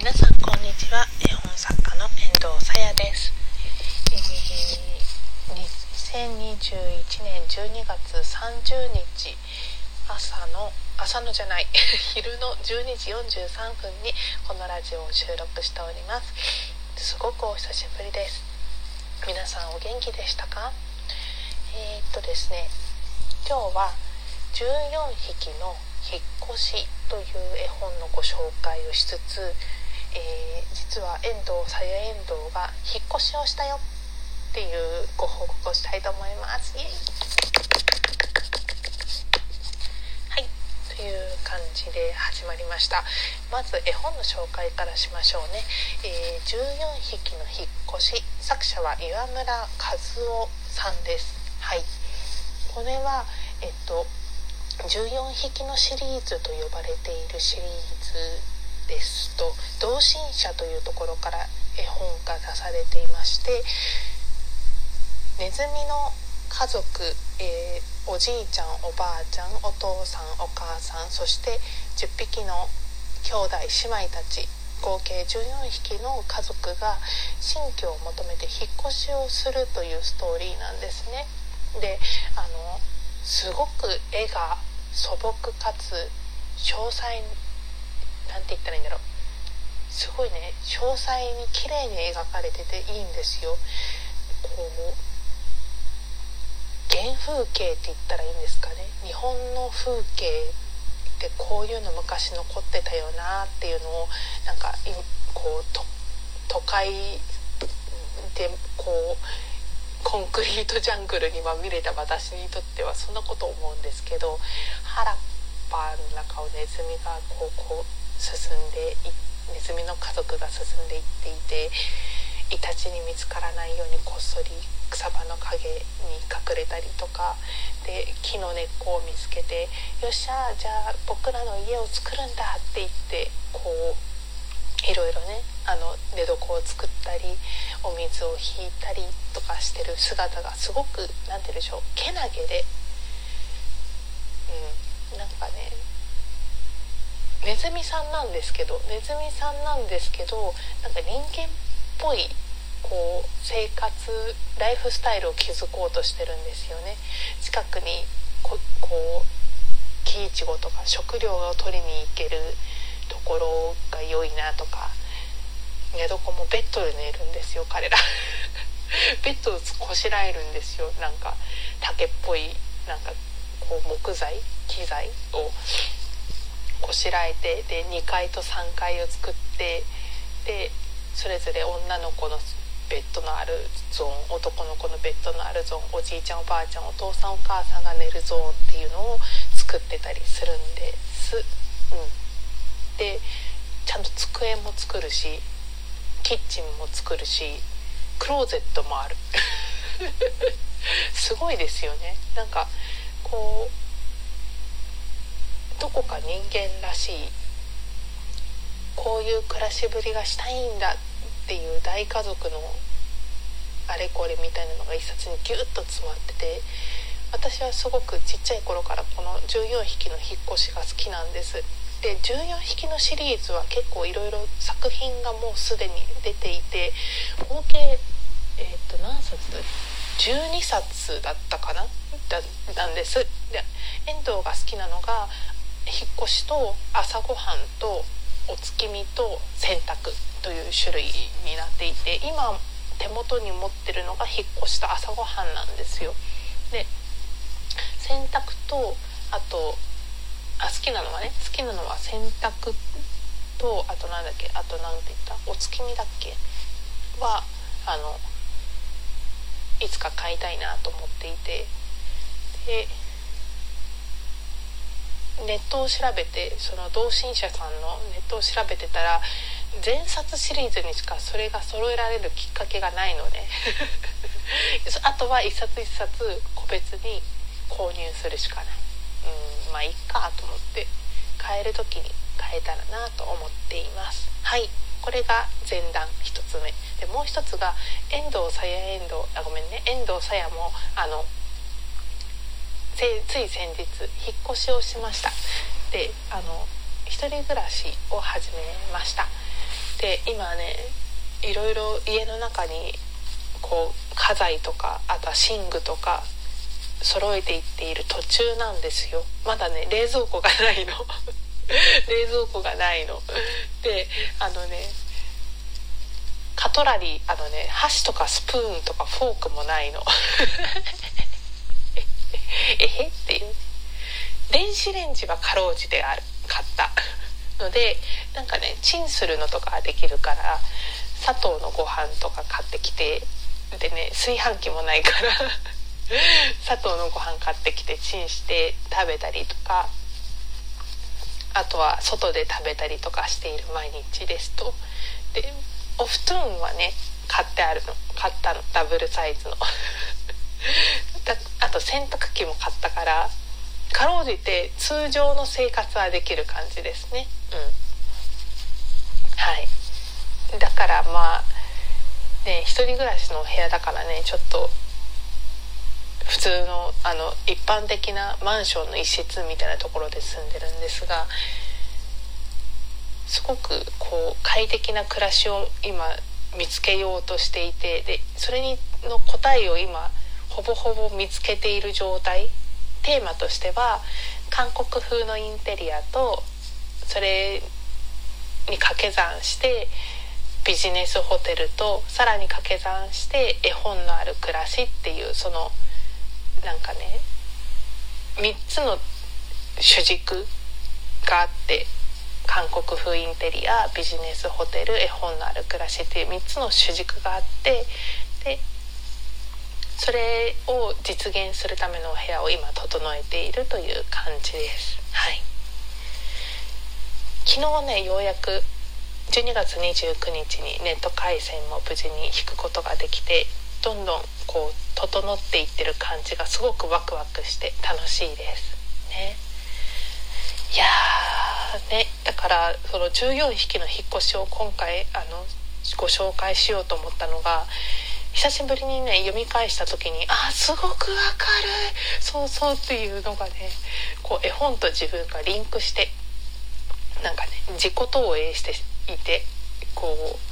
皆さんこんにちは。絵本作家の遠藤さやです、えー、2021年12月30日朝の朝のじゃない 昼の12時43分にこのラジオを収録しております。すごくお久しぶりです。皆さんお元気でしたか？えー、っとですね今日は14匹の引っ越しという絵本のご紹介をしつつ、えー、実は遠藤さや遠藤が引っ越しをしたよっていうご報告をしたいと思います。イエイ。はい。という感じで始まりました。まず絵本の紹介からしましょうね、えー、14匹の引っ越し作者は岩村和夫さんです。はい。これはえっと14匹のシリーズと呼ばれているシリーズですと同心者というところから絵本が出されていましてネズミの家族、えー、おじいちゃんおばあちゃんお父さんお母さんそして10匹の兄弟姉妹たち合計14匹の家族が新居を求めて引っ越しをするというストーリーなんですね。であのすごく絵が素朴かつ詳細なんて言ったらいいんだろう。すごいね詳細に綺麗に描かれてていいんですよ。こう原風景って言ったらいいんですかね。日本の風景ってこういうの昔残ってたよなっていうのをなんかこう都会でこうコンクリートジャングルにまみれた私にとってはそんなこと思うんですけど原っぱの中をネズミがこうこう進んでいネズミの家族が進んでいっていてイタチに見つからないようにこっそり草葉の陰に隠れたりとかで木の根っこを見つけて「よっしゃじゃあ僕らの家を作るんだ」って言ってこういろいろねあの寝床を作ったりお水を引いたりとかしてる姿がすごく何て言うんでしょうけなげでうんなんかねネズミさんなんですけどネズミさんなんですけどなんか人間っぽいこう生活ライフスタイルを築こうとしてるんですよね。近くにここう木いちごとか食料を取りに行けるところが良いなとか寝床もベッドで寝るんですよ彼ら。ベッドをこしらえるんですよ。なんか竹っぽいなんかこう木材機材を。こしらえてで2階と3階を作ってでそれぞれ女の子のベッドのあるゾーン男の子のベッドのあるゾーンおじいちゃんおばあちゃんお父さんお母さんが寝るゾーンっていうのを作ってたりするんです。うん。でちゃんと机も作るしキッチンも作るしクローゼットもある。すごいですよね。なんかこうどこか人間らしいこういう暮らしぶりがしたいんだっていう大家族のあれこれみたいなのが一冊にギュッと詰まってて私はすごくちっちゃい頃からこの14匹の引っ越しが好きなんです。で14匹のシリーズは結構いろいろ作品がもうすでに出ていて合計えっ、と何冊だ12冊だったかな？だなんです。で遠藤が好きなのが引っ越しと朝ごはんとお月見と洗濯という種類になっていて今手元に持ってるのが引っ越しと朝ごはんなんですよ。で洗濯とあとあ好きなのはね好きなのは洗濯とあとなんだっけあと何て言った？お月見だっけ？はあのいつか買いたいなと思っていて。でネットを調べてその同心者さんのネットを調べてたら全冊シリーズにしかそれが揃えられるきっかけがないのね。あとは一冊一冊個別に購入するしかない。うんまあいっかと思って買える時に買えたらなと思っています。はい。これが前段1つ目。でもう一つが遠藤さや遠藤あごめんね。遠藤さやもあのつい先日引っ越しをしました。であの一人暮らしを始めました。で今ねいろいろ家の中にこう家財とかあとは寝具とか揃えていっている途中なんですよ。まだね冷蔵庫がないの。冷蔵庫がないの。であのねカトラリーあのね箸とかスプーンとかフォークもないの。えへ？っていう電子レンジはかろうじてある。買った。のでなんかねチンするのとかできるから砂糖のご飯とか買ってきてでね炊飯器もないから 砂糖のご飯買ってきてチンして食べたりとかあとは外で食べたりとかしている毎日ですと。でお布団はね買ってあるの。買ったの。ダブルサイズの。あと洗濯機も買ったからかろうじて通常の生活はできる感じですね。うん。はい。だからまあね一人暮らしの部屋だからねちょっと普通のあの一般的なマンションの一室みたいなところで住んでるんですがすごくこう快適な暮らしを今見つけようとしていてでそれにの答えを今ほぼほぼ見つけている状態。テーマとしては韓国風のインテリアとそれに掛け算してビジネスホテルとさらに掛け算して絵本のある暮らしっていうそのなんかね3つの主軸があって韓国風インテリアビジネスホテル絵本のある暮らしっていう3つの主軸があってそれを実現するためのお部屋を今整えているという感じです。はい、昨日ねようやく12月29日にネット回線も無事に引くことができてどんどんこう整っていってる感じがすごくワクワクして楽しいですね。いやねだからその14匹の引っ越しを今回あのご紹介しようと思ったのが久しぶりにね読み返した時にあすごくわかるそうそうっていうのがねこう絵本と自分がリンクしてなんかね自己投影していてこう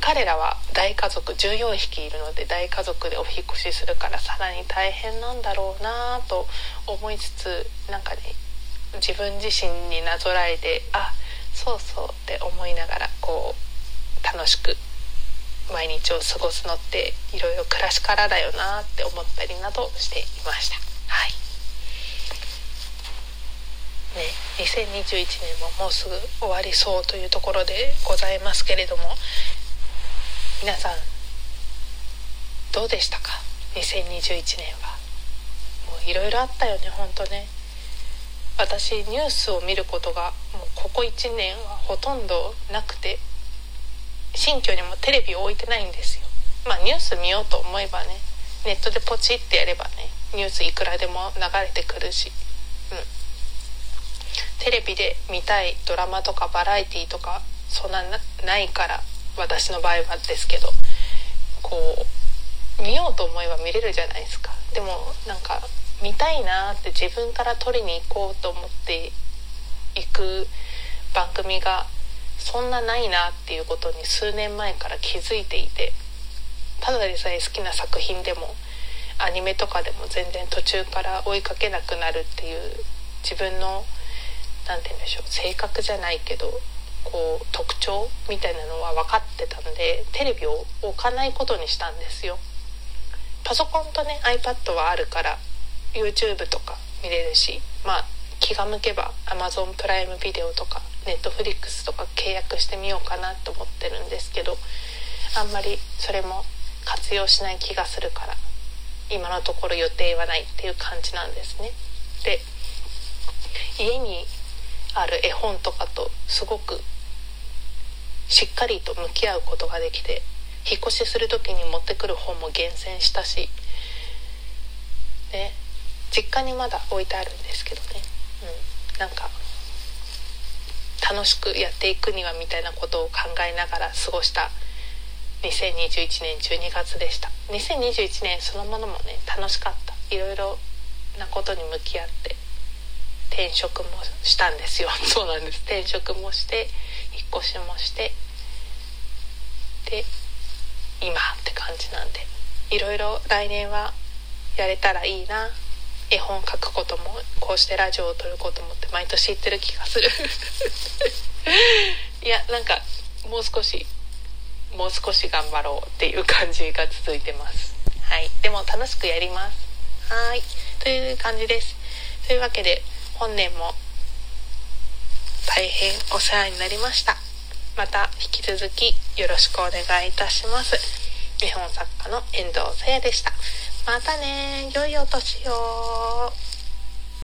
彼らは大家族14匹いるので大家族でお引越しするからさらに大変なんだろうなと思いつつなんかね自分自身になぞらえてあそうそうって思いながらこう楽しく毎日を過ごすのっていろいろ暮らしからだよなって思ったりなどしていました。はい。ね2021年ももうすぐ終わりそうというところでございますけれども皆さんどうでしたか？2021年は。もういろいろあったよねほんとね。私ニュースを見ることがもうここ1年はほとんどなくて新居にもテレビを置いてないんですよ。まあニュース見ようと思えばねネットでポチってやればねニュースいくらでも流れてくるし。うん。テレビで見たいドラマとかバラエティーとかそんなないから私の場合はですけどこう見ようと思えば見れるじゃないですか。でもなんか見たいなって自分から撮りに行こうと思っていく番組がそんなないなっていうことに数年前から気づいていてただでさえ好きな作品でもアニメとかでも全然途中から追いかけなくなるっていう自分の何て言うんでしょう性格じゃないけどこう特徴みたいなのは分かってたんでテレビを置かないことにしたんですよ。パソコンとね iPad はあるから YouTube とか見れるしまあ気が向けば Amazon プライムビデオとか Netflix とか契約してみようかなと思ってるんですけどあんまりそれも活用しない気がするから今のところ予定はないっていう感じなんですね。で家にある絵本とかとすごくしっかりと向き合うことができて引っ越しする時に持ってくる本も厳選したしね実家にまだ置いてあるんですけどね、うん、なんか楽しくやっていくにはみたいなことを考えながら過ごした2021年12月でした。2021年そのものもね楽しかった。いろいろなことに向き合って転職もしたんですよ。そうなんです。転職もして引っ越しもしてで今って感じなんで。いろいろ来年はやれたらいいな。絵本書くこともこうしてラジオを撮ることもって毎年言ってる気がする。いやなんかもう少しもう少し頑張ろうっていう感じが続いてます。はい。でも楽しくやります。はい。という感じです。というわけで本年も大変お世話になりました。また引き続きよろしくお願いいたします。絵本作家の遠藤さやでしたまたね。良いお年を。